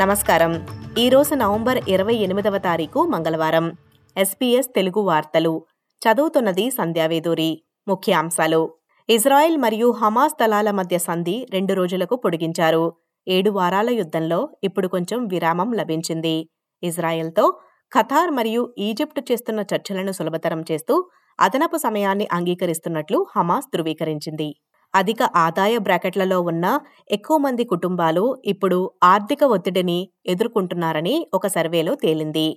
నమస్కారం. ఈరోజు నవంబర్ ఇరవై ఎనిమిదవ తారీఖు మంగళవారం. ఎస్పీఎస్ తెలుగు వార్తలు. చదువుతున్నది సంధ్యావేదూరి ముఖ్యాంశాలు ఇజ్రాయెల్ మరియు హమాస్ దళాల మధ్య సంధి రెండు రోజులకు పొడిగించారు. ఏడు వారాల యుద్ధంలో ఇప్పుడు కొంచెం విరామం లభించింది. ఇజ్రాయెల్తో ఖతార్ మరియు ఈజిప్ట్ చేస్తున్న చర్చలను సులభతరం చేస్తూ అదనపు సమయాన్ని అంగీకరిస్తున్నట్లు హమాస్ ధృవీకరించింది. అధిక ఆదాయ బ్రాకెట్లలో ఉన్న ఎక్కువ మంది కుటుంబాలు ఇప్పుడు ఆర్థిక ఒత్తిడిని ఎదుర్కొంటున్నారని ఒక సర్వేలో తేలింది.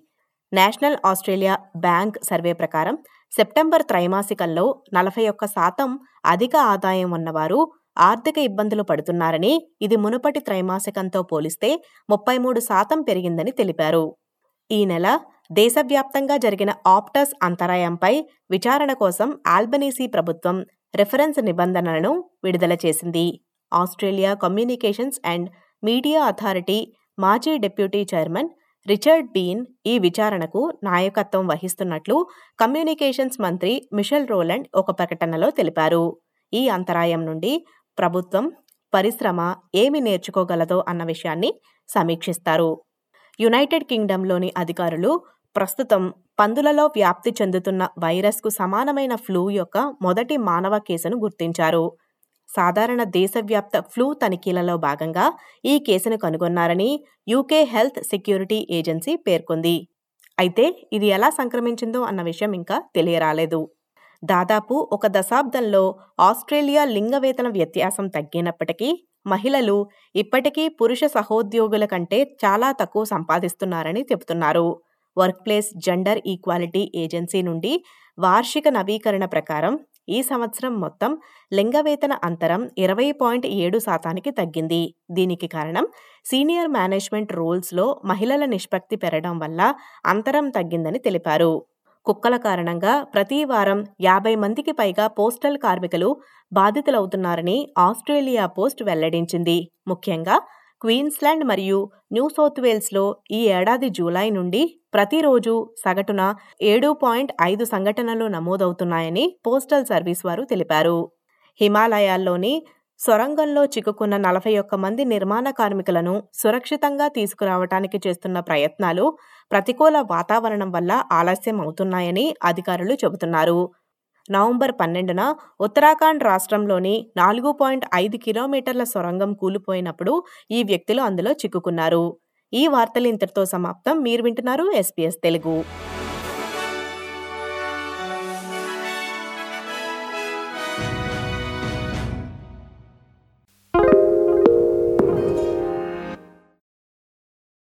నేషనల్ ఆస్ట్రేలియా బ్యాంక్ సర్వే ప్రకారం సెప్టెంబర్ త్రైమాసికంలో నలభై ఒక్క శాతం అధిక ఆదాయం ఉన్నవారు ఆర్థిక ఇబ్బందులు పడుతున్నారని ఇది మునుపటి త్రైమాసికంతో పోలిస్తే ముప్పై మూడు శాతం పెరిగిందని తెలిపారు. ఈ నెల దేశవ్యాప్తంగా జరిగిన ఆప్టస్ అంతరాయంపై విచారణ కోసం ఆల్బనీసీ ప్రభుత్వం రెఫరెన్స్ నిబంధనలను విడుదల చేసింది. Australia Communications and Media Authority మాజీ డిప్యూటీ చైర్మన్ రిచర్డ్ బీన్ ఈ విచారణకు నాయకత్వం వహిస్తున్నట్లు కమ్యూనికేషన్స్ మంత్రి మిషెల్ రోలండ్ ఒక ప్రకటనలో తెలిపారు. ఈ అంతరాయం నుండి ప్రభుత్వం పరిశ్రమ ఏమి నేర్చుకోగలదో అన్న విషయాన్ని సమీక్షిస్తారు. యునైటెడ్ కింగ్డంలోని అధికారులు ప్రస్తుతం పందులలో వ్యాప్తి చెందుతున్న వైరస్కు సమానమైన ఫ్లూ యొక్క మొదటి మానవ కేసును గుర్తించారు. సాధారణ దేశవ్యాప్త ఫ్లూ తనిఖీలలో భాగంగా ఈ కేసును కనుగొన్నారని యూకే హెల్త్ సెక్యూరిటీ ఏజెన్సీ పేర్కొంది. అయితే ఇది ఎలా సంక్రమించిందో అన్న విషయం ఇంకా తెలియరాలేదు. దాదాపు ఒక దశాబ్దంలో ఆస్ట్రేలియా లింగవేతన వ్యత్యాసం తగ్గినప్పటికీ మహిళలు ఇప్పటికీ పురుష సహోద్యోగుల కంటే చాలా తక్కువ సంపాదిస్తున్నారని చెబుతున్నారు. Workplace gender equality agency నుండి వార్షిక నవీకరణ ప్రకారం ఈ సంవత్సరం మొత్తం లింగవేతన అంతరం ఇరవై పాయింట్ ఏడు శాతానికి తగ్గింది. దీనికి కారణం సీనియర్ మేనేజ్మెంట్ రోల్స్లో మహిళల నిష్పత్తి పెరగడం వల్ల అంతరం తగ్గిందని తెలిపారు. కుక్కల కారణంగా ప్రతి వారం యాభై మందికి పైగా పోస్టల్ కార్మికులు బాధితులవుతున్నారని ఆస్ట్రేలియా పోస్ట్ వెల్లడించింది. ముఖ్యంగా క్వీన్స్లాండ్ మరియు న్యూ సౌత్ వేల్స్లో ఈ ఏడాది జూలై నుండి ప్రతిరోజు సగటున ఏడు పాయింట్ ఐదు సంఘటనలు నమోదవుతున్నాయని పోస్టల్ సర్వీస్ వారు తెలిపారు. హిమాలయాల్లోని సొరంగంలో చిక్కుకున్న నలభై ఒక్క మంది నిర్మాణ కార్మికులను సురక్షితంగా తీసుకురావటానికి చేస్తున్న ప్రయత్నాలు ప్రతికూల వాతావరణం వల్ల ఆలస్యం అవుతున్నాయని అధికారులు చెబుతున్నారు. నవంబర్ పన్నెండున ఉత్తరాఖండ్ రాష్ట్రంలోని నాలుగు పాయింట్ ఐదు కిలోమీటర్ల సొరంగం కూలిపోయినప్పుడు ఈ వ్యక్తులు అందులో చిక్కుకున్నారు. ఈ వార్తలు ఇంతటితో సమాప్తం. మీరు వింటున్నారు ఎస్పీఎస్ తెలుగు.